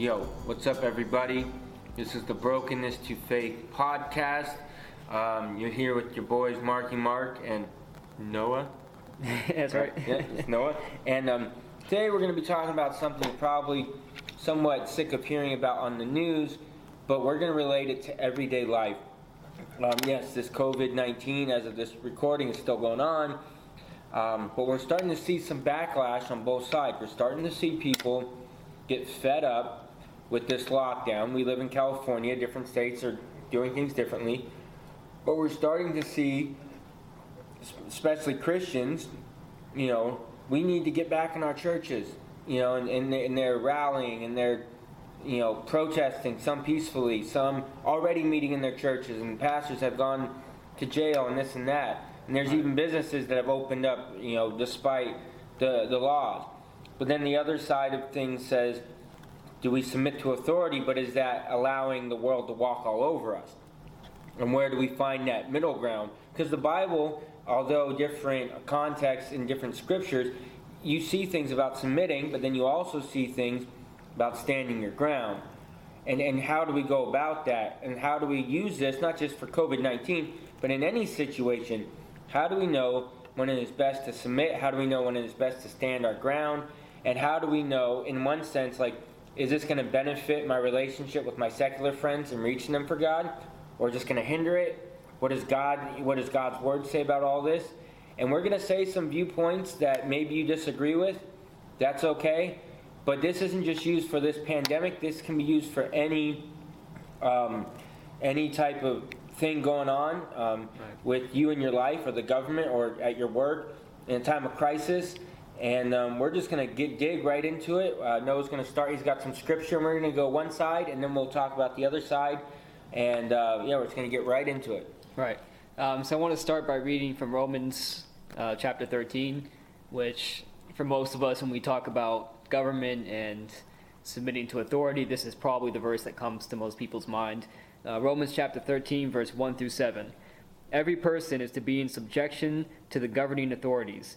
Yo, what's up, everybody? This is the Brokenness to Faith podcast. Um, you're here with your boys, Marky Mark and Noah. That's right. yeah, it's Noah. And um, today we're going to be talking about something probably somewhat sick of hearing about on the news, but we're going to relate it to everyday life. Um, yes, this COVID 19, as of this recording, is still going on. Um, but we're starting to see some backlash on both sides. We're starting to see people get fed up with this lockdown. We live in California, different states are doing things differently. But we're starting to see, especially Christians, you know, we need to get back in our churches, you know, and, and, and they're rallying and they're, you know, protesting, some peacefully, some already meeting in their churches, and pastors have gone to jail and this and that. And there's even businesses that have opened up, you know, despite the, the laws. But then the other side of things says, do we submit to authority, but is that allowing the world to walk all over us? And where do we find that middle ground? Because the Bible, although different contexts in different scriptures, you see things about submitting, but then you also see things about standing your ground. And, and how do we go about that? And how do we use this, not just for COVID 19, but in any situation? How do we know when it is best to submit? How do we know when it is best to stand our ground? And how do we know, in one sense, like, is this going to benefit my relationship with my secular friends and reaching them for God, or just going to hinder it? What does God, what does God's word say about all this? And we're going to say some viewpoints that maybe you disagree with. That's okay. But this isn't just used for this pandemic. This can be used for any um, any type of thing going on um, right. with you in your life or the government or at your work in a time of crisis. And um, we're just going to get dig right into it. Uh, Noah's going to start. He's got some scripture, and we're going to go one side, and then we'll talk about the other side. And uh, yeah, we're just going to get right into it. Right. Um, so I want to start by reading from Romans uh, chapter 13, which for most of us, when we talk about government and submitting to authority, this is probably the verse that comes to most people's mind. Uh, Romans chapter 13, verse 1 through 7. Every person is to be in subjection to the governing authorities,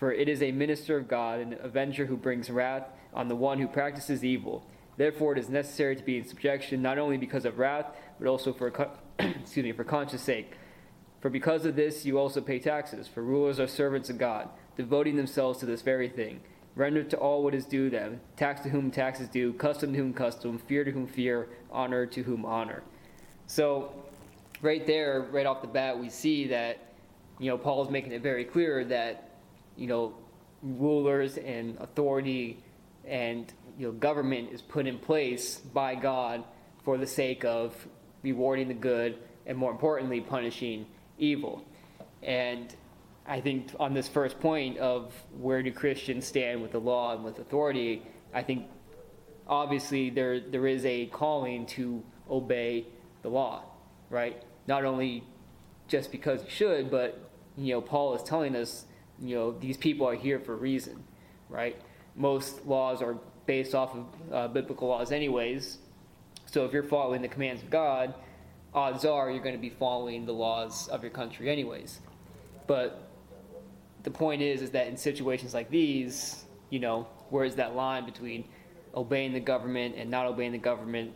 For it is a minister of God, an avenger who brings wrath on the one who practices evil. Therefore, it is necessary to be in subjection, not only because of wrath, but also for excuse me for conscience sake. For because of this, you also pay taxes. For rulers are servants of God, devoting themselves to this very thing. Render to all what is due them, tax to whom tax is due, custom to whom custom, fear to whom fear, honor to whom honor. So, right there, right off the bat, we see that, you know, Paul is making it very clear that, you know, rulers and authority and, you know, government is put in place by God for the sake of rewarding the good and, more importantly, punishing evil. And I think on this first point of where do Christians stand with the law and with authority, I think obviously there there is a calling to obey the law, right? Not only just because you should, but you know, Paul is telling us, you know, these people are here for a reason, right? Most laws are based off of uh, biblical laws, anyways. So if you're following the commands of God, odds are you're going to be following the laws of your country, anyways. But the point is, is that in situations like these, you know, where is that line between obeying the government and not obeying the government?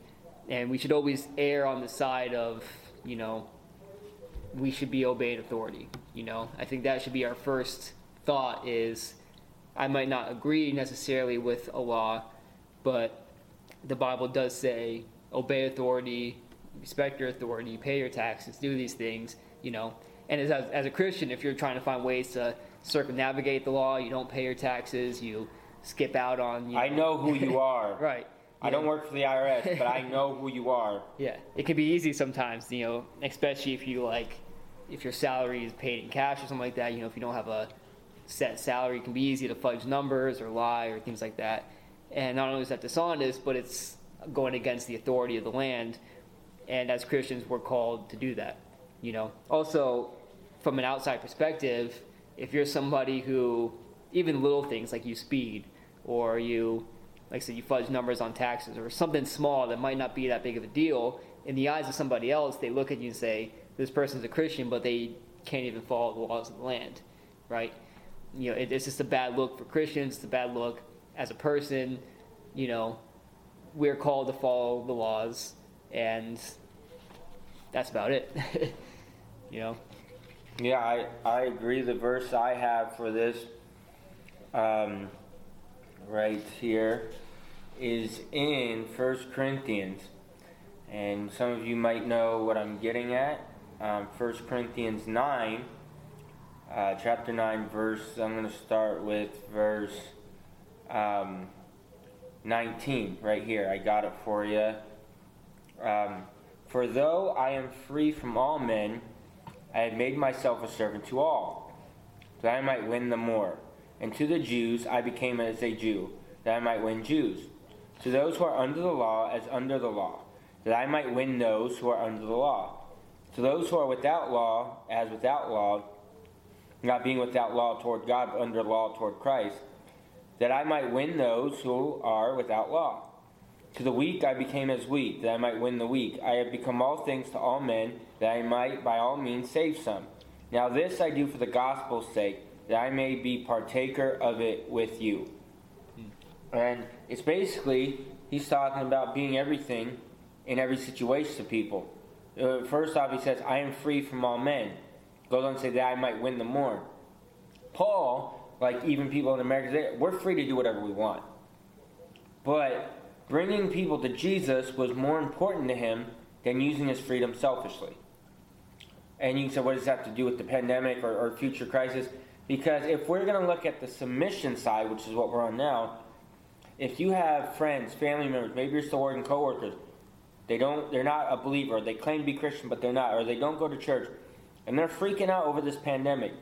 And we should always err on the side of, you know, we should be obeying authority. You know, I think that should be our first thought. Is I might not agree necessarily with a law, but the Bible does say obey authority, respect your authority, pay your taxes, do these things. You know, and as, as a Christian, if you're trying to find ways to circumnavigate the law. You don't pay your taxes. You skip out on. You know. I know who you are. right. I don't work for the IRS, but I know who you are. Yeah, it can be easy sometimes, you know, especially if you like, if your salary is paid in cash or something like that. You know, if you don't have a set salary, it can be easy to fudge numbers or lie or things like that. And not only is that dishonest, but it's going against the authority of the land. And as Christians, we're called to do that. You know. Also, from an outside perspective, if you're somebody who even little things like you speed or you like I said, you fudge numbers on taxes or something small that might not be that big of a deal, in the eyes of somebody else, they look at you and say, this person's a Christian, but they can't even follow the laws of the land, right? You know, it, it's just a bad look for Christians. It's a bad look as a person. You know, we're called to follow the laws, and that's about it. you know. Yeah, I, I agree. The verse I have for this um, right here is in First Corinthians. And some of you might know what I'm getting at. Um, 1 Corinthians 9, uh, chapter 9, verse, I'm going to start with verse um, 19 right here. I got it for you. Um, for though I am free from all men, I have made myself a servant to all, that I might win the more. And to the Jews I became as a Jew, that I might win Jews. To those who are under the law, as under the law, that I might win those who are under the law. To those who are without law, as without law, not being without law toward God, but under law toward Christ, that I might win those who are without law. To the weak I became as weak, that I might win the weak. I have become all things to all men, that I might by all means save some. Now this I do for the gospel's sake, that I may be partaker of it with you. Hmm. And it's basically, he's talking about being everything in every situation to people. Uh, first off, he says, I am free from all men. Goes on to say that I might win them more. Paul, like even people in America, we're free to do whatever we want. But bringing people to Jesus was more important to him than using his freedom selfishly. And you can say, what does that have to do with the pandemic or, or future crisis? Because if we're going to look at the submission side, which is what we're on now, if you have friends, family members, maybe you're still working coworkers, they don't, they're not a believer, they claim to be Christian, but they're not, or they don't go to church, and they're freaking out over this pandemic.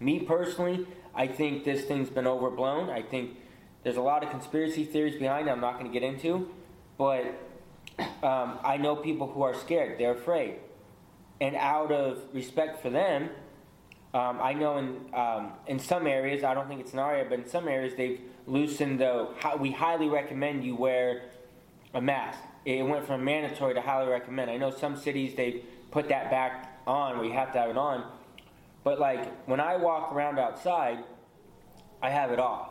Me personally, I think this thing's been overblown. I think there's a lot of conspiracy theories behind it. I'm not going to get into, but um, I know people who are scared. They're afraid, and out of respect for them, um, I know in um, in some areas, I don't think it's an area, but in some areas they've loosened the. We highly recommend you wear a mask. It went from mandatory to highly recommend. I know some cities they've put that back on where you have to have it on, but like when I walk around outside, I have it off.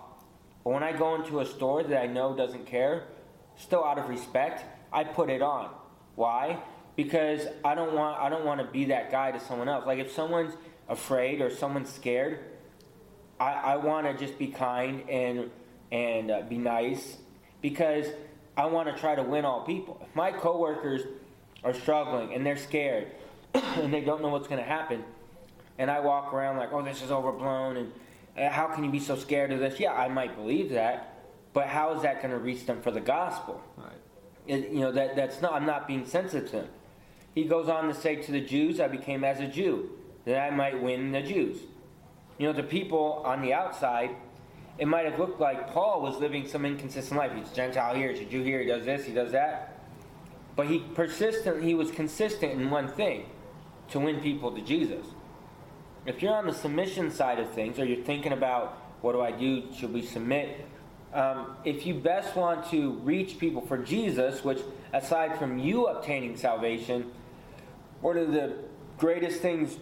But when I go into a store that I know doesn't care, still out of respect, I put it on. Why? Because I don't want I don't want to be that guy to someone else. Like if someone's afraid or someone's scared, I, I want to just be kind and and uh, be nice because I want to try to win all people. If my coworkers are struggling and they're scared and they don't know what's going to happen, and I walk around like, oh, this is overblown, and uh, how can you be so scared of this? Yeah, I might believe that, but how is that going to reach them for the gospel? Right. It, you know that that's not. I'm not being sensitive. He goes on to say to the Jews, I became as a Jew that I might win the Jews. You know, the people on the outside, it might have looked like Paul was living some inconsistent life. He's Gentile here, he's a Jew here, he does this, he does that. But he persistent, he was consistent in one thing to win people to Jesus. If you're on the submission side of things, or you're thinking about what do I do, should we submit? Um, if you best want to reach people for Jesus, which aside from you obtaining salvation, one of the greatest things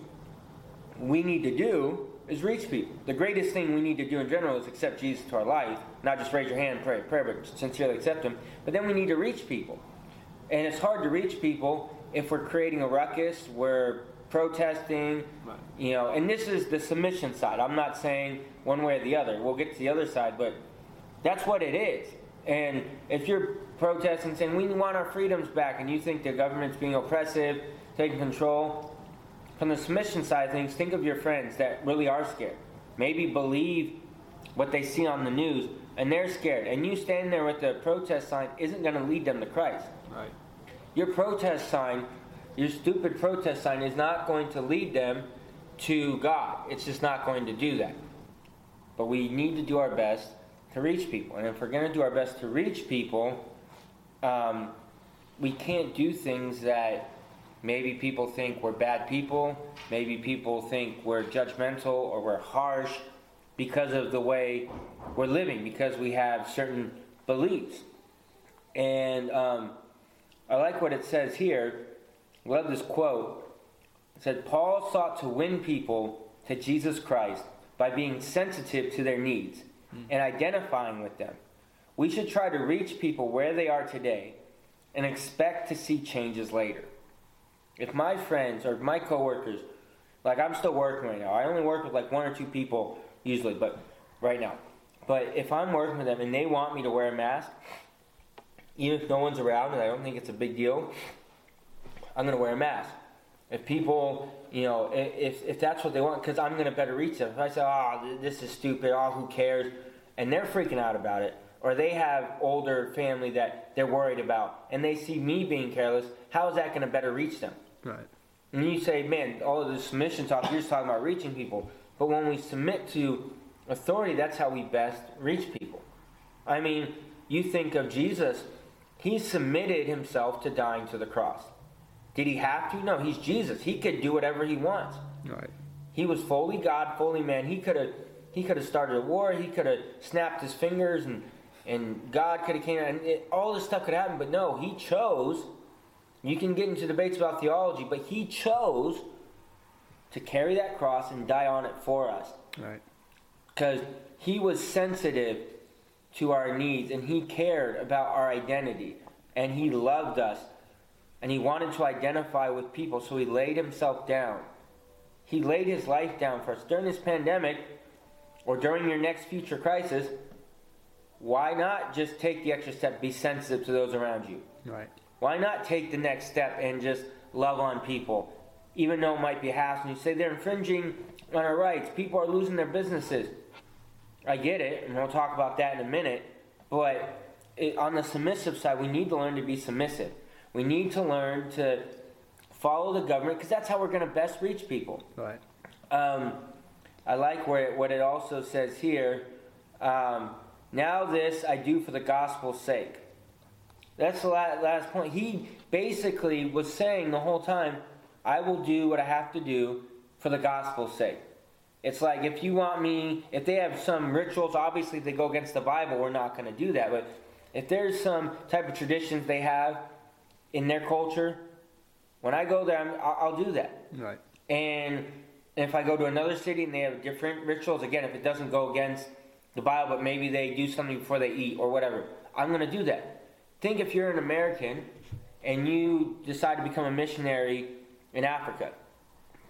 we need to do is reach people. The greatest thing we need to do in general is accept Jesus to our life. Not just raise your hand and pray a prayer, but sincerely accept Him. But then we need to reach people. And it's hard to reach people if we're creating a ruckus, we're protesting, right. you know, and this is the submission side. I'm not saying one way or the other. We'll get to the other side, but that's what it is. And if you're protesting saying we want our freedoms back and you think the government's being oppressive, taking control, from the submission side of things, think of your friends that really are scared. Maybe believe what they see on the news and they're scared. And you standing there with the protest sign isn't going to lead them to Christ. Right. Your protest sign, your stupid protest sign, is not going to lead them to God. It's just not going to do that. But we need to do our best to reach people. And if we're going to do our best to reach people, um, we can't do things that maybe people think we're bad people, maybe people think we're judgmental or we're harsh because of the way we're living, because we have certain beliefs. And um, I like what it says here. I love this quote. It said, Paul sought to win people to Jesus Christ by being sensitive to their needs mm. and identifying with them. We should try to reach people where they are today and expect to see changes later. If my friends or my coworkers, like I'm still working right now, I only work with like one or two people usually, but right now. But if I'm working with them and they want me to wear a mask, even if no one's around and I don't think it's a big deal, I'm going to wear a mask. If people, you know, if, if that's what they want, because I'm going to better reach them. If I say, oh, this is stupid, oh, who cares? And they're freaking out about it, or they have older family that they're worried about, and they see me being careless, how is that going to better reach them? Right. And you say, man, all of this submission talk, you're just talking about reaching people. But when we submit to authority, that's how we best reach people. I mean, you think of Jesus, he submitted himself to dying to the cross. Did he have to? No, he's Jesus. He could do whatever he wants. Right. He was fully God, fully man. He could have he could have started a war. He could have snapped his fingers and and God could have came out and it, all this stuff could happen. But no, he chose. You can get into debates about theology, but he chose to carry that cross and die on it for us. Right. Because he was sensitive to our needs and he cared about our identity and he loved us and he wanted to identify with people, so he laid himself down. He laid his life down for us. During this pandemic, or during your next future crisis, why not just take the extra step, be sensitive to those around you? Right. Why not take the next step and just love on people, even though it might be hassle? You say they're infringing on our rights, people are losing their businesses. I get it, and we'll talk about that in a minute, but it, on the submissive side, we need to learn to be submissive. We need to learn to follow the government because that's how we're going to best reach people. Right. Um, I like where it, what it also says here. Um, now this I do for the gospel's sake. That's the last, point. He basically was saying the whole time, I will do what I have to do for the gospel's sake. It's like if you want me, if they have some rituals, obviously they go against the Bible, we're not going to do that. But if there's some type of traditions they have in their culture, when I go there, i will do that. Right. And if I go to another city and they have different rituals, again, if it doesn't go against the Bible, but maybe they do something before they eat or whatever, I'm going to do that. Think if you're an American and you decide to become a missionary in Africa,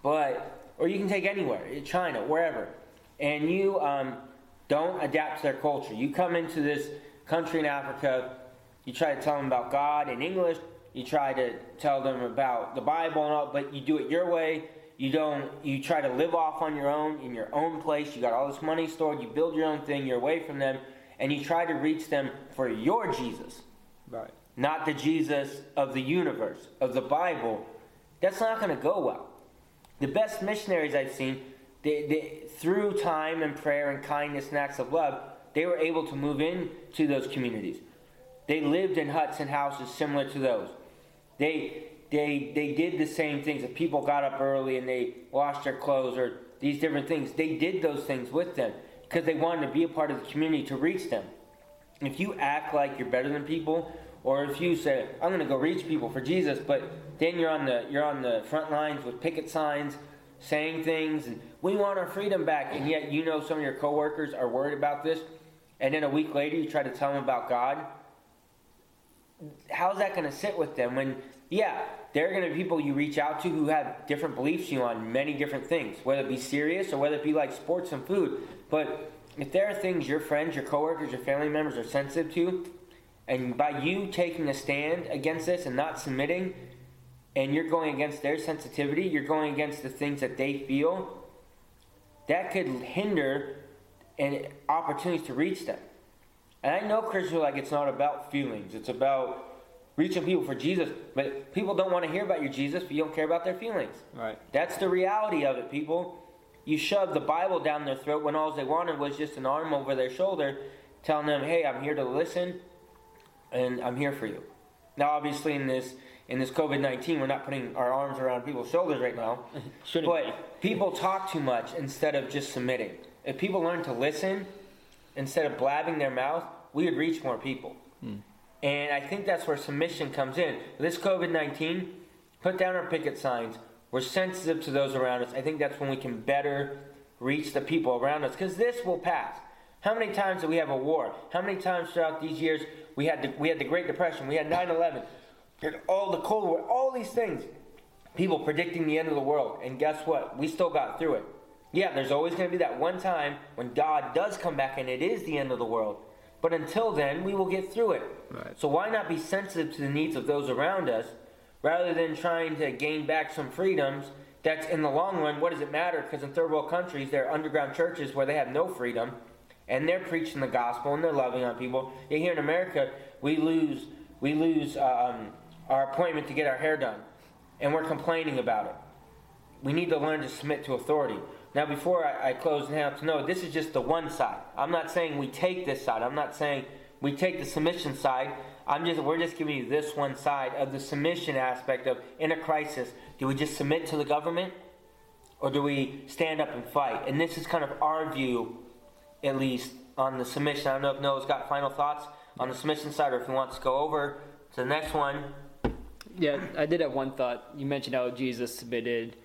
but or you can take anywhere, China, wherever, and you um, don't adapt to their culture. You come into this country in Africa, you try to tell them about God in English, you try to tell them about the Bible and all, but you do it your way. You don't. You try to live off on your own in your own place. You got all this money stored. You build your own thing. You're away from them, and you try to reach them for your Jesus, right? Not the Jesus of the universe of the Bible. That's not going to go well. The best missionaries I've seen, they, they, through time and prayer and kindness and acts of love, they were able to move into those communities. They lived in huts and houses similar to those. They, they, they did the same things. If people got up early and they washed their clothes or these different things, they did those things with them because they wanted to be a part of the community to reach them. If you act like you're better than people, or if you say, "I'm going to go reach people for Jesus," but then you're on the you're on the front lines with picket signs, saying things, and we want our freedom back, and yet you know some of your coworkers are worried about this, and then a week later you try to tell them about God how's that going to sit with them when, yeah, there are going to be people you reach out to who have different beliefs you on many different things, whether it be serious or whether it be like sports and food. But if there are things your friends, your coworkers, your family members are sensitive to, and by you taking a stand against this and not submitting, and you're going against their sensitivity, you're going against the things that they feel, that could hinder and opportunities to reach them. And I know Christians are like, it's not about feelings, it's about reaching people for Jesus. But people don't want to hear about your Jesus, but you don't care about their feelings. Right. That's the reality of it, people. You shove the Bible down their throat when all they wanted was just an arm over their shoulder. telling them, "Hey, I'm here to listen, and I'm here for you." Now, obviously, in this in this COVID nineteen, we're not putting our arms around people's shoulders right now, Shouldn't but people talk too much instead of just submitting. If people learn to listen instead of blabbing their mouth, we would reach more people. Hmm. And I think that's where submission comes in. This COVID 19, put down our picket signs. We're sensitive to those around us. I think that's when we can better reach the people around us because this will pass. How many times do we have a war? How many times throughout these years we had the, we had the Great Depression, we had 9 11, all the Cold War, all these things. People predicting the end of the world. And guess what? We still got through it. Yeah, there's always going to be that one time when God does come back and it is the end of the world. But until then, we will get through it. Right. So why not be sensitive to the needs of those around us rather than trying to gain back some freedoms that's in the long run, what does it matter? Because in third world countries, there are underground churches where they have no freedom and they're preaching the gospel and they're loving on people. Yet here in America, we lose, we lose um, our appointment to get our hair done and we're complaining about it. We need to learn to submit to authority. Now, before I, I close and out to know, this is just the one side. I'm not saying we take this side. I'm not saying we take the submission side. I'm just we're just giving you this one side of the submission aspect of in a crisis. Do we just submit to the government, or do we stand up and fight? And this is kind of our view, at least on the submission. I don't know if Noah's got final thoughts on the submission side, or if he wants to go over to the next one. Yeah, I did have one thought. You mentioned how Jesus submitted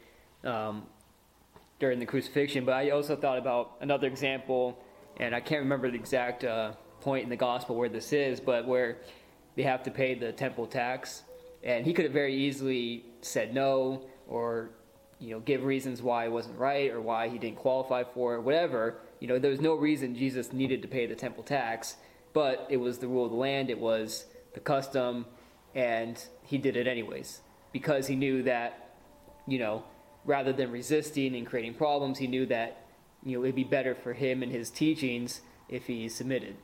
um, during the crucifixion, but I also thought about another example, and I can't remember the exact uh, point in the gospel where this is, but where they have to pay the temple tax, and he could have very easily said no, or you know, give reasons why it wasn't right or why he didn't qualify for it, whatever. You know, there was no reason Jesus needed to pay the temple tax, but it was the rule of the land. It was the custom and he did it anyways because he knew that you know rather than resisting and creating problems he knew that you know it'd be better for him and his teachings if he submitted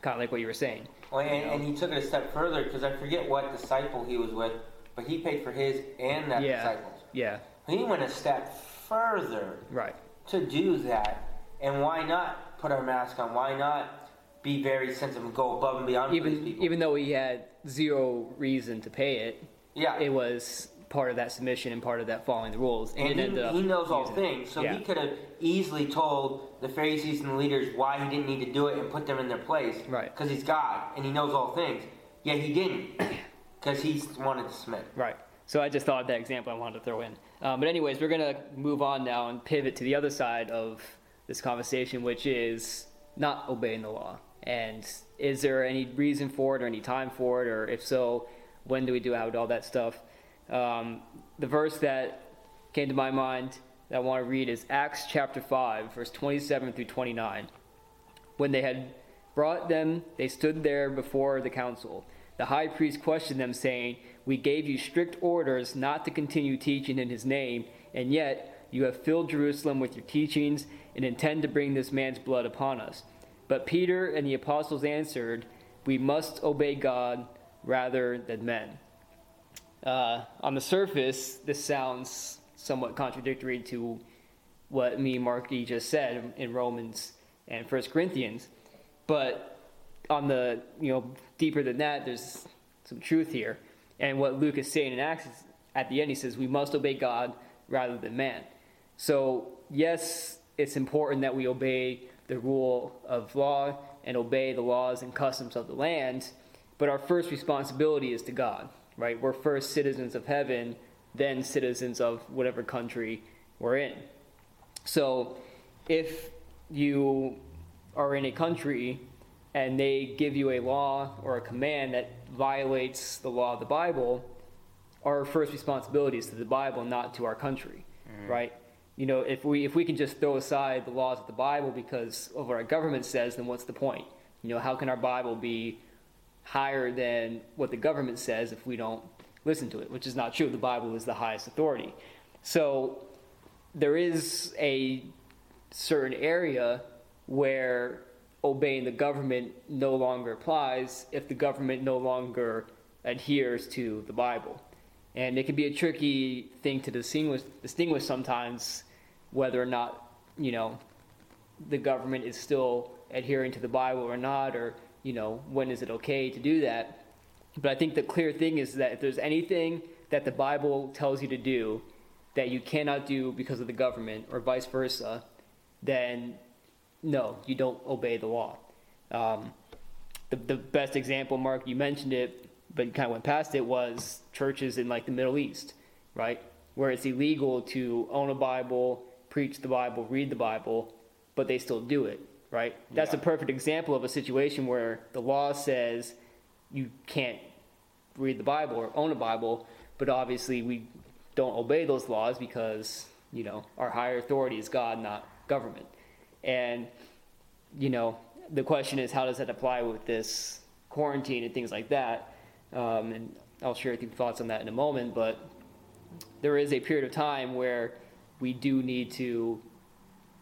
kind of like what you were saying Well, and, and he took it a step further because I forget what disciple he was with, but he paid for his and that yeah disciple's. yeah He went a step further right to do that. And why not put our mask on? Why not be very sensitive and go above and beyond for these even people? even though he had zero reason to pay it yeah. it was part of that submission and part of that following the rules and ended he, up he knows all things, so Yeah. he could have easily told the Pharisees and the leaders why he didn't need to do it and put them in their place. Right. Because he's God and he knows all things. Yet he didn't, because he wanted to submit. Right. So I just thought of that example I wanted to throw in. Um, but anyways, we're gonna move on now and pivot to the other side of this conversation, which is not obeying the law. And is there any reason for it, or any time for it, or if so, when do we do out all that stuff? Um, the verse that came to my mind that I want to read is Acts chapter five, verse twenty-seven through twenty-nine. When they had brought them, they stood there before the council. The high priest questioned them, saying, We gave you strict orders not to continue teaching in his name, and yet you have filled Jerusalem with your teachings and intend to bring this man's blood upon us. But Peter and the apostles answered, We must obey God rather than men. Uh, on the surface, this sounds somewhat contradictory to what me and Marky just said in Romans and First Corinthians, but on the you know deeper than that, there's some truth here. And what Luke is saying in Acts at the end, he says we must obey God rather than man. So yes, it's important that we obey the rule of law and obey the laws and customs of the land, but our first responsibility is to God. Right? We're first citizens of heaven, then citizens of whatever country we're in. So, if you are in a country and they give you a law or a command that violates the law of the Bible, our first responsibility is to the Bible, not to our country, mm-hmm. right? You know, if we if we can just throw aside the laws of the Bible because of what our government says, then what's the point? You know, how can our Bible be higher than what the government says if we don't listen to it? Which is not true. The Bible is the highest authority. So there is a certain area where obeying the government no longer applies if the government no longer adheres to the Bible. And it can be a tricky thing to distinguish, distinguish sometimes whether or not, you know, the government is still adhering to the Bible or not, or you know, when is it okay to do that? But I think the clear thing is that if there's anything that the Bible tells you to do that you cannot do because of the government, or vice versa, then no, you don't obey the law. Um, the, the best example, Mark, you mentioned it, but you kind of went past it, was churches in like the Middle East, right? Where it's illegal to own a Bible, preach the Bible, read the Bible, but they still do it, right? That's Yeah. a perfect example of a situation where the law says you can't read the Bible or own a Bible, but obviously we don't obey those laws because, you know, our higher authority is God, not government. And, you know, the question is how does that apply with this quarantine and things like that? Um, and I'll share a few thoughts on that in a moment, but there is a period of time where we do need to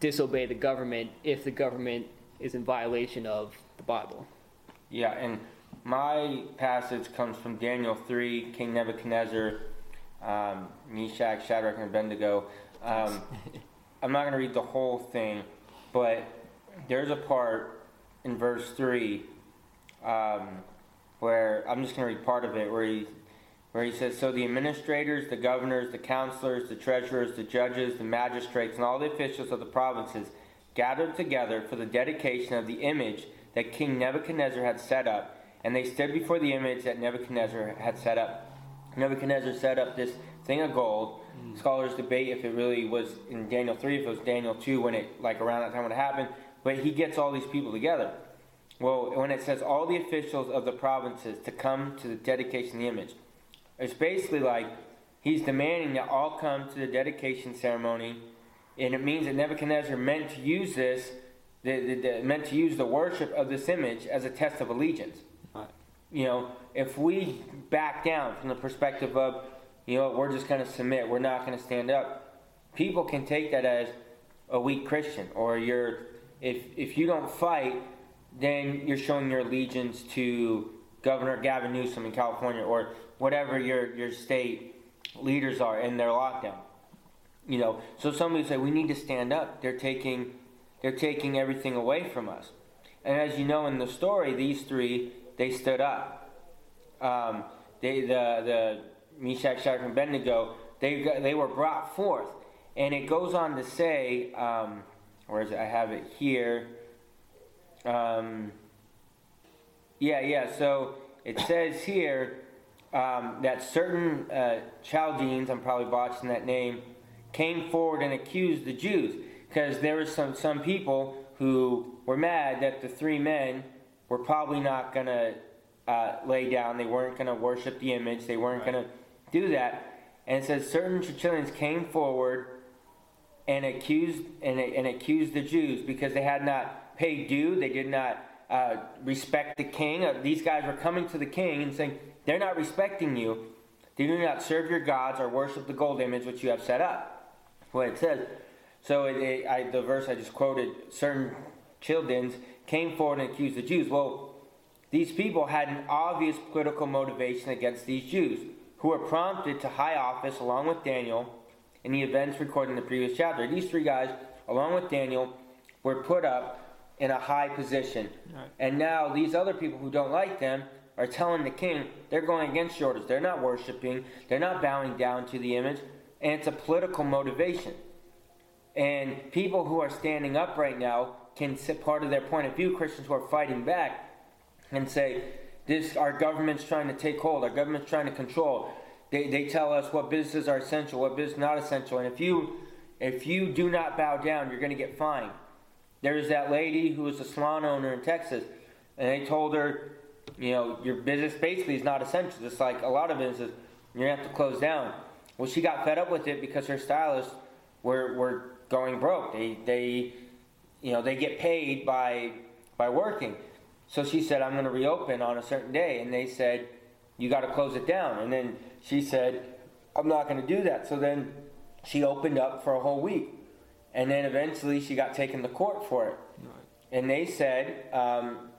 disobey the government if the government is in violation of the Bible. Yeah, and my passage comes from Daniel 3, King Nebuchadnezzar, um, Meshach, Shadrach, and Abednego. Um, I'm not going to read the whole thing, but there's a part in verse 3 um, where I'm just going to read part of it where he, where he says, So the administrators, the governors, the counselors, the treasurers, the judges, the magistrates, and all the officials of the provinces gathered together for the dedication of the image that King Nebuchadnezzar had set up. And they stood before the image that Nebuchadnezzar had set up. Nebuchadnezzar set up this thing of gold. Mm. Scholars debate if it really was in Daniel 3, if it was Daniel 2 when it, like around that time when it happened. But he gets all these people together. Well, when it says all the officials of the provinces to come to the dedication of the image, it's basically like he's demanding that all come to the dedication ceremony, and it means that Nebuchadnezzar meant to use this, the, the, the, meant to use the worship of this image as a test of allegiance. Right. You know, if we back down from the perspective of, you know, we're just going to submit, we're not going to stand up, people can take that as a weak Christian, or you're, if if you don't fight, then you're showing your allegiance to Governor Gavin Newsom in California, or whatever your your state leaders are in their lockdown. You know, so somebody say we need to stand up. They're taking they're taking everything away from us. And as you know in the story, these three they stood up. Um, they the the Meshach, Shadrach, and Abednego they got, they were brought forth, and it goes on to say, um, where is it? I have it here. Um, yeah, yeah. So it says here um, that certain uh, Chaldeans, I'm probably botching that name, came forward and accused the Jews because there were some some people who were mad that the three men were probably not going to uh, lay down. They weren't going to worship the image. They weren't going to do that. And it says certain Chaldeans came forward and accused and, and accused the Jews because they had not paid due. They did not uh, respect the king. Uh, these guys were coming to the king and saying, "They're not respecting you. They do not serve your gods or worship the gold image which you have set up." What it says. So it, it, I, the verse I just quoted: certain Chaldeans came forward and accused the Jews. Well, these people had an obvious political motivation against these Jews, who were prompted to high office along with Daniel in the events recorded in the previous chapter. These three guys, along with Daniel, were put up in a high position. Right. And now these other people who don't like them are telling the king they're going against your orders. They're not worshiping, they're not bowing down to the image, and it's a political motivation. And people who are standing up right now can sit part of their point of view, Christians who are fighting back, and say, this our government's trying to take hold, our government's trying to control. They, they tell us what businesses are essential, what business not essential, and if you if you do not bow down, you're going to get fined. There was that lady who was a salon owner in Texas, and they told her, you know, your business basically is not essential. It's like a lot of businesses, you're going to have to close down. Well, she got fed up with it because her stylists were, were going broke. They, they, you know, they get paid by, by working. So she said, I'm going to reopen on a certain day. And they said, you got to close it down. And then she said, I'm not going to do that. So then she opened up for a whole week. And then eventually she got taken to court for it. Right. And they said, um,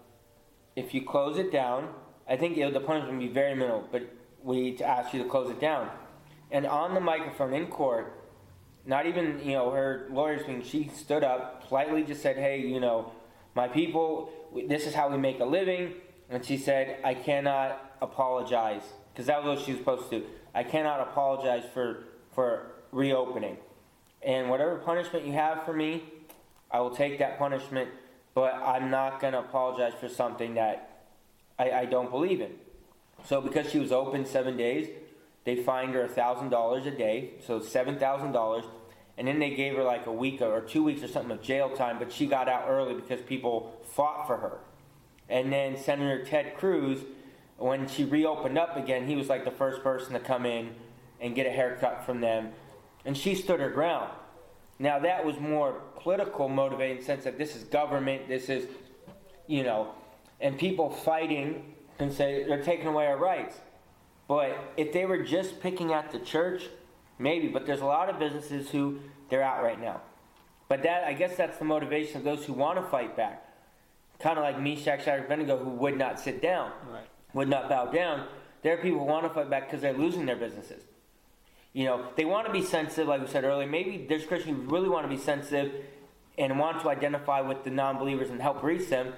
if you close it down, I think know, the punishment would be very minimal, but we need to ask you to close it down. And on the microphone in court, not even you know her lawyers being, she stood up, politely just said, "Hey, you know, My people, this is how we make a living. And she said, I cannot apologize. Because that was what she was supposed to do. I cannot apologize for, for reopening. And whatever punishment you have for me, I will take that punishment, but I'm not going to apologize for something that I, I don't believe in. So, because she was open seven days, they fined her $1,000 a day, so $7,000. And then they gave her like a week or two weeks or something of jail time, but she got out early because people fought for her. And then Senator Ted Cruz, when she reopened up again, he was like the first person to come in and get a haircut from them. And she stood her ground. Now, that was more political motivated in the sense that this is government, this is, you know, and people fighting and say they're taking away our rights. But if they were just picking at the church, maybe. But there's a lot of businesses who they're out right now. But that I guess that's the motivation of those who want to fight back. Kind of like Meshach, Shadrach, Abednego, who would not sit down, Right. would not bow down. There are people who want to fight back because they're losing their businesses. You know, they want to be sensitive, like we said earlier. Maybe there's Christians who really want to be sensitive and want to identify with the non-believers and help reach them.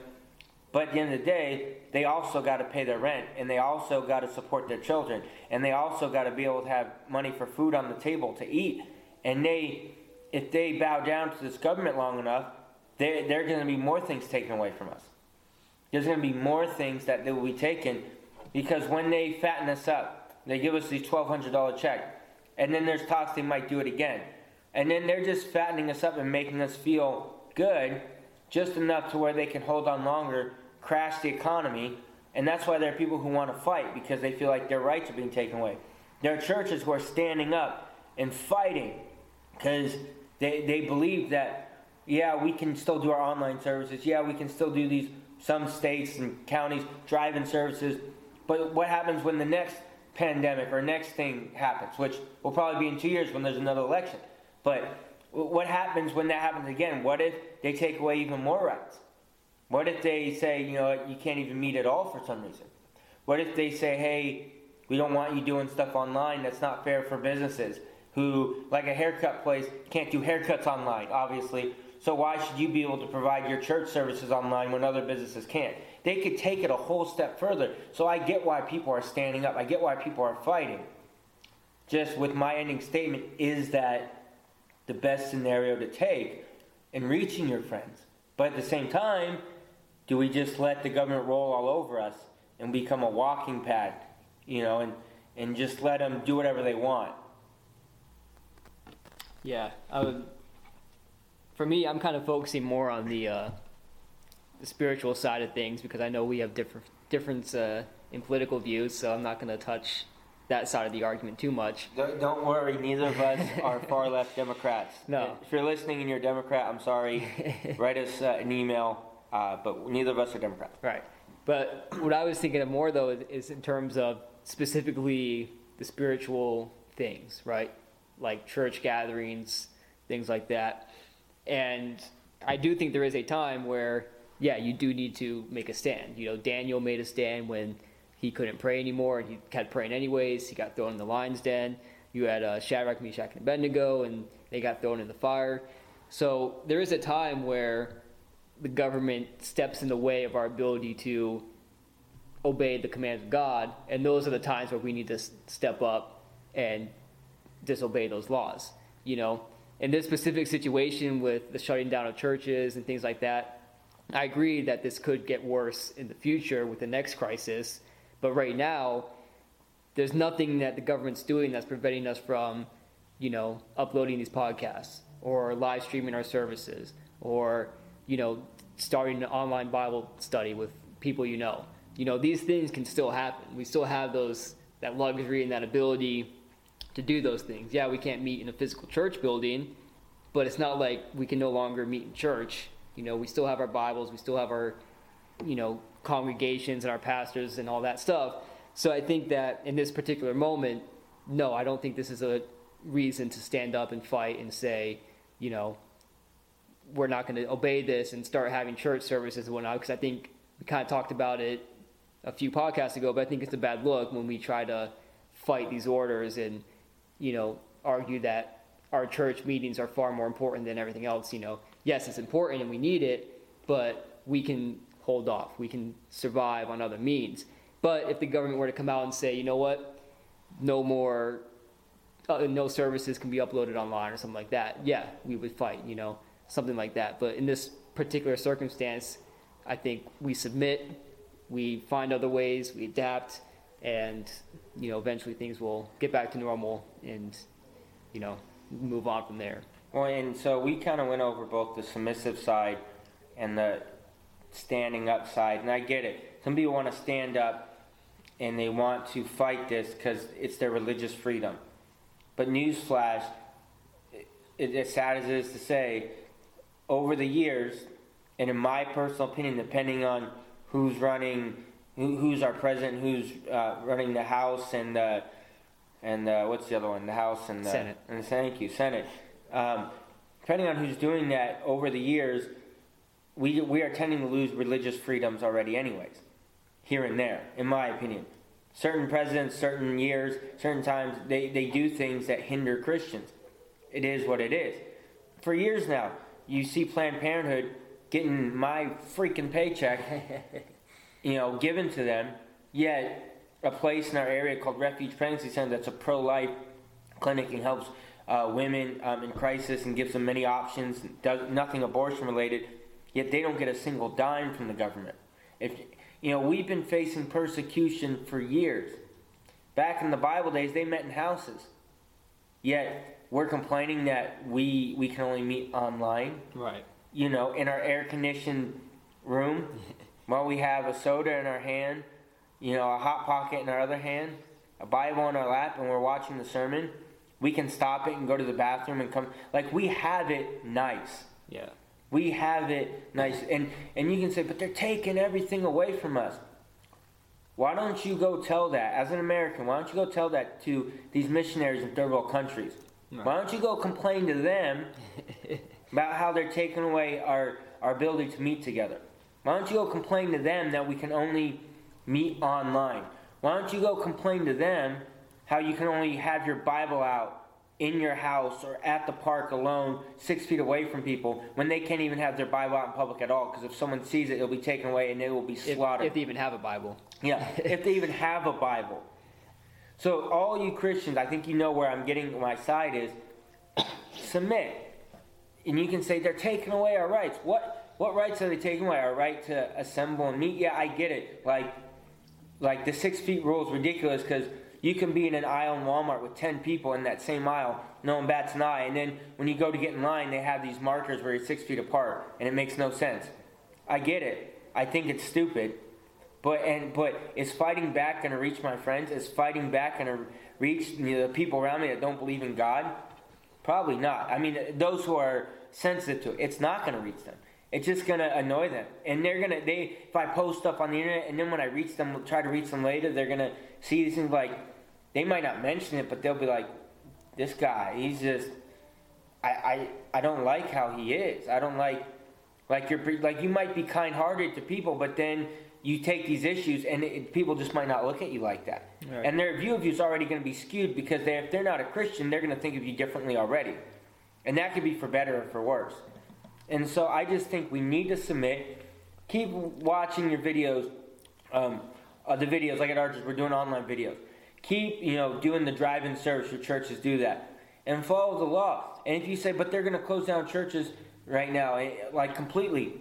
But at the end of the day, they also got to pay their rent, and they also got to support their children, and they also got to be able to have money for food on the table to eat. And they, if they bow down to this government long enough, there are going to be more things taken away from us. There's going to be more things that will be taken, because when they fatten us up, they give us these twelve hundred dollar check, and then there's talks they might do it again, and then they're just fattening us up and making us feel good just enough to where they can hold on longer, crash the economy, and that's why there are people who want to fight because they feel like their rights are being taken away. There are churches who are standing up and fighting because they, they believe that, yeah, we can still do our online services, yeah, we can still do these, some states and counties, drive in services, but what happens when the next pandemic or next thing happens, which will probably be in two years when there's another election? But what happens when that happens again? What if they take away even more rights? What if they say, you know, you can't even meet at all for some reason? What if they say, hey, we don't want you doing stuff online that's not fair for businesses who, like a haircut place, can't do haircuts online, obviously. So why should you be able to provide your church services online when other businesses can't? They could take it a whole step further. So I get why people are standing up. I get why people are fighting. Just with my ending statement is that the best scenario to take in reaching your friends. But at the same time, do we just let the government roll all over us and become a walking pad, you know, and, and just let them do whatever they want? Yeah, I would, for me, I'm kind of focusing more on the uh, the spiritual side of things because I know we have different difference uh, in political views, so I'm not going to touch that side of the argument too much. Don't, don't worry, neither of us are far left Democrats. No. If you're listening and you're a Democrat, I'm sorry. Write us uh, an email, uh, but neither of us are Democrats. Right. But what I was thinking of more though is- is in terms of specifically the spiritual things, right? Like church gatherings, things like that. And I do think there is a time where, yeah, you do need to make a stand. You know, Daniel made a stand when he couldn't pray anymore and he kept praying anyways. He got thrown in the lion's den. You had uh, Shadrach, Meshach, and Abednego, and they got thrown in the fire. So there is a time where the government steps in the way of our ability to obey the commands of God, and those are the times where we need to step up and disobey those laws. You know, in this specific situation with the shutting down of churches and things like that, I agree that this could get worse in the future with the next crisis, but right now, there's nothing that the government's doing that's preventing us from, you know, uploading these podcasts or live streaming our services or, you know, starting an online Bible study with people you know. You know, these things can still happen. We still have those that luxury and that ability to do those things. Yeah, we can't meet in a physical church building, but it's not like we can no longer meet in church. You know, we still have our Bibles, we still have our, you know, congregations and our pastors and all that stuff. So I think that in this particular moment, no, I don't think this is a reason to stand up and fight and say, you know, we're not going to obey this and start having church services and whatnot. Because I think we kind of talked about it a few podcasts ago, but I think it's a bad look when we try to fight these orders and, you know, argue that our church meetings are far more important than everything else. You know, yes, it's important and we need it, but we can hold off. We can survive on other means. But if the government were to come out and say, you know what, no more, uh, no services can be uploaded online or something like that, yeah, we would fight, you know, something like that. But in this particular circumstance, I think we submit, we find other ways, we adapt, and you know, eventually things will get back to normal and you know, move on from there. Well, and so we kind of went over both the submissive side and the standing up side, and I get it. Some people want to stand up and they want to fight this because it's their religious freedom. But newsflash, it, as sad as it is to say, over the years, and in my personal opinion, depending on who's running, who, who's our president, who's uh, running the House and the and uh, what's the other one? The House and the Senate. And the, thank you, Senate. Um, depending on who's doing that over the years, we we are tending to lose religious freedoms already, anyways, here and there, in my opinion. Certain presidents, certain years, certain times, they, they do things that hinder Christians. It is what it is. For years now, you see Planned Parenthood getting my freaking paycheck, you know, given to them, yet a place in our area called Refuge Pregnancy Center that's a pro life clinic and helps uh, women um, in crisis and gives them many options, does nothing abortion related, yet they don't get a single dime from the government. If you know, we've been facing persecution for years. Back in the Bible days, they met in houses. Yet we're complaining that we we can only meet online. Right. You know, in our air conditioned room, while we have a soda in our hand you know, a hot pocket in our other hand, a Bible in our lap, and we're watching the sermon, we can stop it and go to the bathroom and come. Like we have it nice. Yeah. We have it nice, and and you can say, but they're taking everything away from us. Why don't you go tell that as an American? Why don't you go tell that to these missionaries in third world countries? Right. Why don't you go complain to them about how they're taking away our our ability to meet together? Why don't you go complain to them that we can only meet online. Why don't you go complain to them how you can only have your Bible out in your house or at the park alone, six feet away from people, when they can't even have their Bible out in public at all? Because if someone sees it, it'll be taken away and it will be slaughtered. If, if they even have a Bible. Yeah, if they even have a Bible. So, all you Christians, I think you know where I'm getting my side is submit. And you can say they're taking away our rights. What what rights are they taking away? Our right to assemble and meet? Yeah, I get it. Like like the six feet rule is ridiculous because you can be in an aisle in Walmart with 10 people in that same aisle, no one bats an eye. And then when you go to get in line, they have these markers where you're six feet apart, and it makes no sense. I get it. I think it's stupid. But and but is fighting back going to reach my friends? Is fighting back going to reach you know, the people around me that don't believe in God? Probably not. I mean, those who are sensitive to it, it's not going to reach them. It's just gonna annoy them, and they're gonna they. If I post stuff on the internet, and then when I reach them, try to reach them later, they're gonna see these things like they might not mention it, but they'll be like, "This guy, he's just." I, I, I don't like how he is. I don't like like you're like you might be kind-hearted to people, but then you take these issues and it, people just might not look at you like that. Right. And their view of you is already going to be skewed because they, if they're not a Christian, they're going to think of you differently already. And that could be for better or for worse. And so I just think we need to submit. Keep watching your videos, um, uh, the videos like at Arches. We're doing online videos. Keep you know doing the drive-in service. Your churches do that, and follow the law. And if you say, but they're going to close down churches right now, eh, like completely,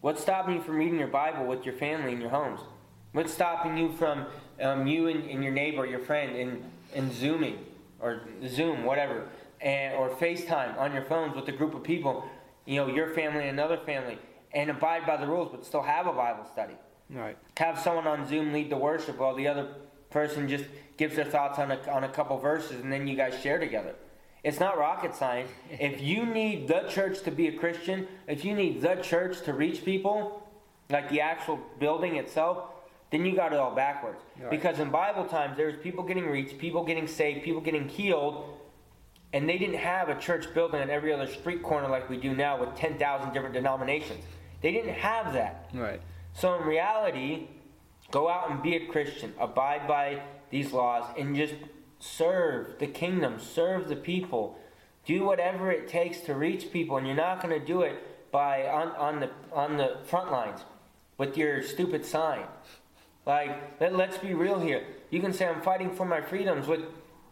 what's stopping you from reading your Bible with your family in your homes? What's stopping you from um, you and, and, your neighbor, your friend, and, in zooming or Zoom, whatever, and or FaceTime on your phones with a group of people you know, your family and another family, and abide by the rules, but still have a Bible study. Right. Have someone on Zoom lead the worship while the other person just gives their thoughts on a, on a couple verses, and then you guys share together. It's not rocket science. if you need the church to be a Christian, if you need the church to reach people, like the actual building itself, then you got it all backwards. Right. Because in Bible times, there was people getting reached, people getting saved, people getting healed and they didn't have a church building on every other street corner like we do now with 10,000 different denominations. They didn't have that. Right. So in reality, go out and be a Christian, abide by these laws, and just serve the kingdom, serve the people. Do whatever it takes to reach people, and you're not going to do it by on, on the on the front lines with your stupid sign. Like, let, let's be real here. You can say I'm fighting for my freedoms with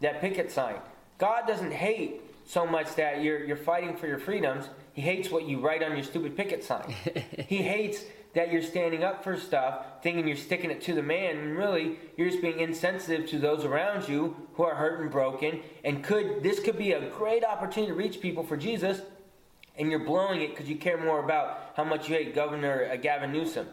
that picket sign. God doesn't hate so much that you're you're fighting for your freedoms. He hates what you write on your stupid picket sign. he hates that you're standing up for stuff, thinking you're sticking it to the man, and really you're just being insensitive to those around you who are hurt and broken. And could this could be a great opportunity to reach people for Jesus, and you're blowing it because you care more about how much you hate Governor uh, Gavin Newsom,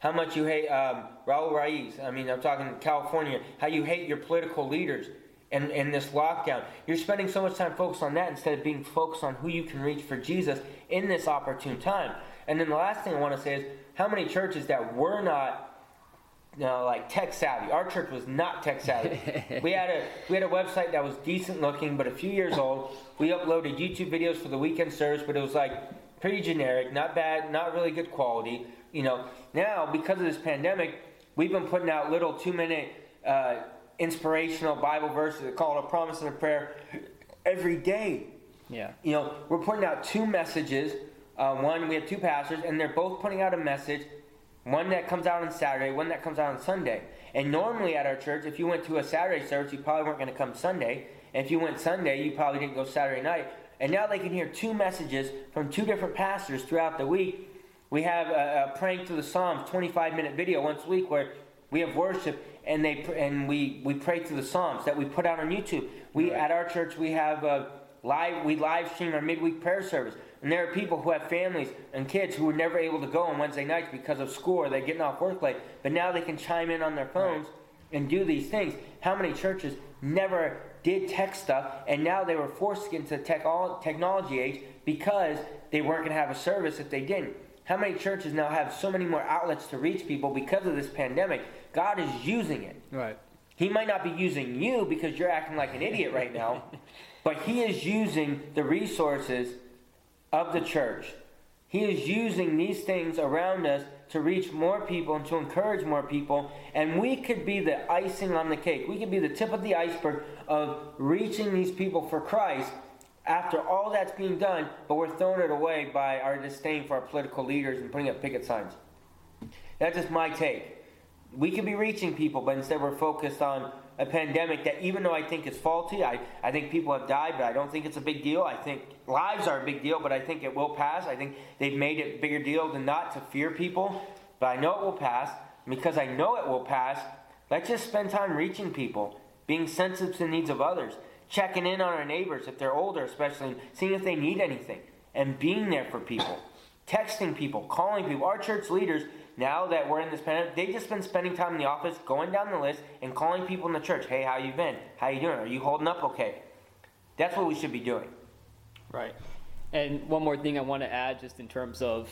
how much you hate um, Raul Ruiz. I mean, I'm talking California. How you hate your political leaders. And, and this lockdown. You're spending so much time focused on that instead of being focused on who you can reach for Jesus in this opportune time. And then the last thing I want to say is how many churches that were not you know, like tech savvy. Our church was not tech savvy. we had a we had a website that was decent looking, but a few years old. We uploaded YouTube videos for the weekend service, but it was like pretty generic, not bad, not really good quality. You know, now because of this pandemic, we've been putting out little two minute uh, inspirational Bible verses called a promise and a prayer every day. Yeah. You know, we're putting out two messages. Uh, one, we have two pastors, and they're both putting out a message. One that comes out on Saturday, one that comes out on Sunday. And normally at our church, if you went to a Saturday service, you probably weren't going to come Sunday. And if you went Sunday, you probably didn't go Saturday night. And now they can hear two messages from two different pastors throughout the week. We have a, a praying through the Psalms 25 minute video once a week where we have worship and they and we we pray through the Psalms that we put out on YouTube. We Right. at our church we have a live we live stream our midweek prayer service, and there are people who have families and kids who were never able to go on Wednesday nights because of school or they're getting off work late, but now they can chime in on their phones and do these things. How many churches never did tech stuff, and now they were forced to get into the tech, technology age because they weren't going to have a service if they didn't. How many churches now have so many more outlets to reach people because of this pandemic? God is using it. Right. He might not be using you because you're acting like an idiot right now, but He is using the resources of the church. He is using these things around us to reach more people and to encourage more people. And we could be the icing on the cake. We could be the tip of the iceberg of reaching these people for Christ after all that's being done, but we're throwing it away by our disdain for our political leaders and putting up picket signs. That's just my take we could be reaching people, but instead we're focused on a pandemic that, even though I think is faulty, I, I think people have died, but I don't think it's a big deal. I think lives are a big deal, but I think it will pass. I think they've made it bigger deal than not to fear people, but I know it will pass. Because I know it will pass, let's just spend time reaching people, being sensitive to the needs of others, checking in on our neighbors if they're older, especially, seeing if they need anything, and being there for people, texting people, calling people. Our church leaders now that we're in this pandemic, they just been spending time in the office, going down the list, and calling people in the church. Hey, how you been? How you doing? Are you holding up okay? That's what we should be doing. Right. And one more thing I want to add, just in terms of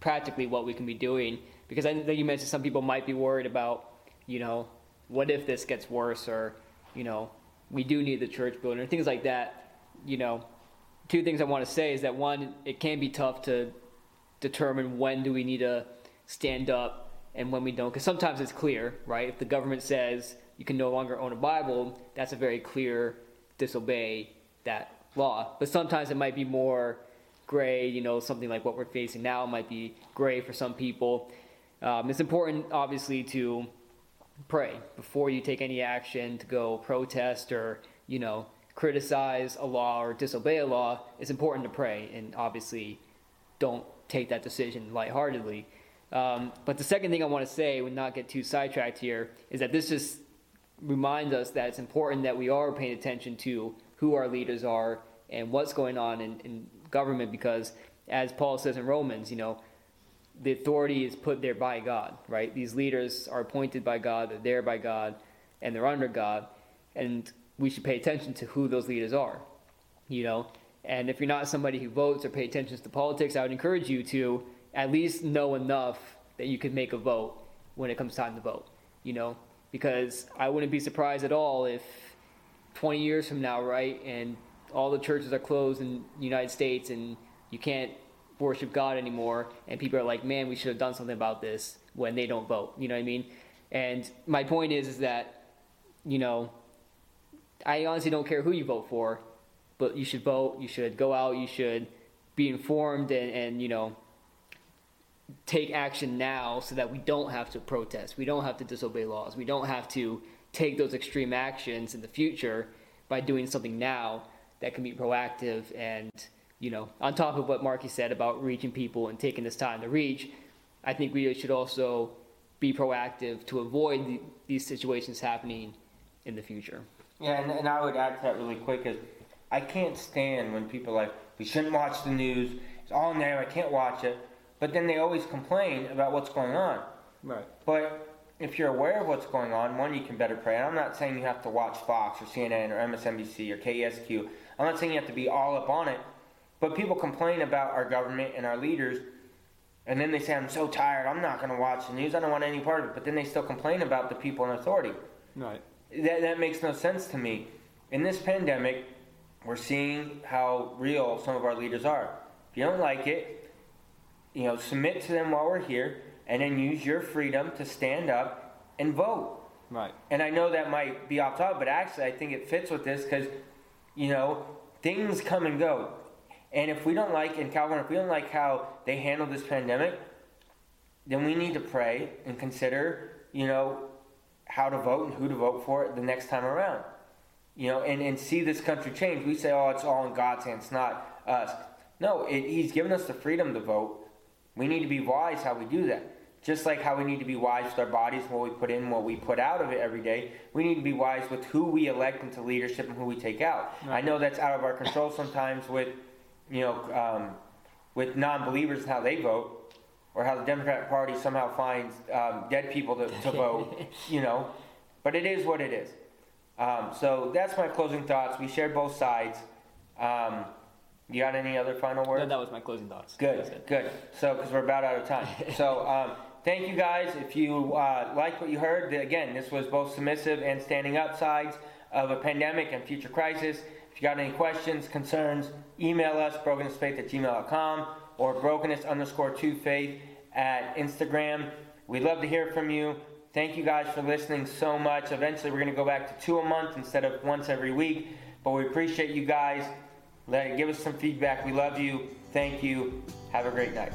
practically what we can be doing, because I know you mentioned some people might be worried about, you know, what if this gets worse, or, you know, we do need the church building, or things like that. You know, two things I want to say is that one, it can be tough to determine when do we need to stand up and when we don't, because sometimes it's clear, right? If the government says you can no longer own a Bible, that's a very clear disobey that law. But sometimes it might be more gray, you know, something like what we're facing now might be gray for some people. Um, it's important, obviously, to pray before you take any action to go protest or, you know, criticize a law or disobey a law. It's important to pray and obviously don't take that decision lightheartedly. Um, but the second thing I want to say, and not get too sidetracked here, is that this just reminds us that it's important that we are paying attention to who our leaders are and what's going on in, in government because, as Paul says in Romans, you know, the authority is put there by God, right? These leaders are appointed by God, they're there by God, and they're under God, and we should pay attention to who those leaders are, you know. And if you're not somebody who votes or pay attention to politics, I would encourage you to at least know enough that you can make a vote when it comes time to vote, you know, because I wouldn't be surprised at all if 20 years from now, right, and all the churches are closed in the United States and you can't worship God anymore, and people are like, man, we should have done something about this when they don't vote, you know what I mean? And my point is, is that, you know, I honestly don't care who you vote for, but you should vote, you should go out, you should be informed and, and you know take action now so that we don't have to protest, we don't have to disobey laws, we don't have to take those extreme actions in the future by doing something now that can be proactive and you know on top of what Marky said about reaching people and taking this time to reach, I think we should also be proactive to avoid the, these situations happening in the future. Yeah, and, and I would add to that really quick is I can't stand when people like, we shouldn't watch the news. It's all there. I can't watch it. But then they always complain about what's going on. Right. But if you're aware of what's going on, one, you can better pray. And I'm not saying you have to watch Fox or CNN or MSNBC or KESQ. I'm not saying you have to be all up on it. But people complain about our government and our leaders, and then they say, I'm so tired, I'm not going to watch the news, I don't want any part of it. But then they still complain about the people in authority. Right. That, that makes no sense to me. In this pandemic, we're seeing how real some of our leaders are. If you don't like it, you know, submit to them while we're here, and then use your freedom to stand up and vote. Right. And I know that might be off topic, but actually, I think it fits with this because, you know, things come and go. And if we don't like, in California, if we don't like how they handle this pandemic, then we need to pray and consider, you know, how to vote and who to vote for the next time around. You know, and, and see this country change. We say, oh, it's all in God's hands, not us. No, it, He's given us the freedom to vote. We need to be wise how we do that. Just like how we need to be wise with our bodies, what we put in, what we put out of it every day, we need to be wise with who we elect into leadership and who we take out. Right. I know that's out of our control sometimes with, you know, um, with non-believers and how they vote, or how the Democratic Party somehow finds um, dead people to, to vote, you know. But it is what it is. Um, so that's my closing thoughts. We shared both sides. Um, you got any other final words? No, that was my closing thoughts. Good, good. So, because we're about out of time. so, um, thank you guys. If you uh, liked what you heard, again, this was both submissive and standing up sides of a pandemic and future crisis. If you got any questions, concerns, email us, brokennessfaith at gmail.com or brokenness underscore two faith at Instagram. We'd love to hear from you. Thank you guys for listening so much. Eventually, we're going to go back to two a month instead of once every week. But we appreciate you guys. Let, give us some feedback. We love you. Thank you. Have a great night.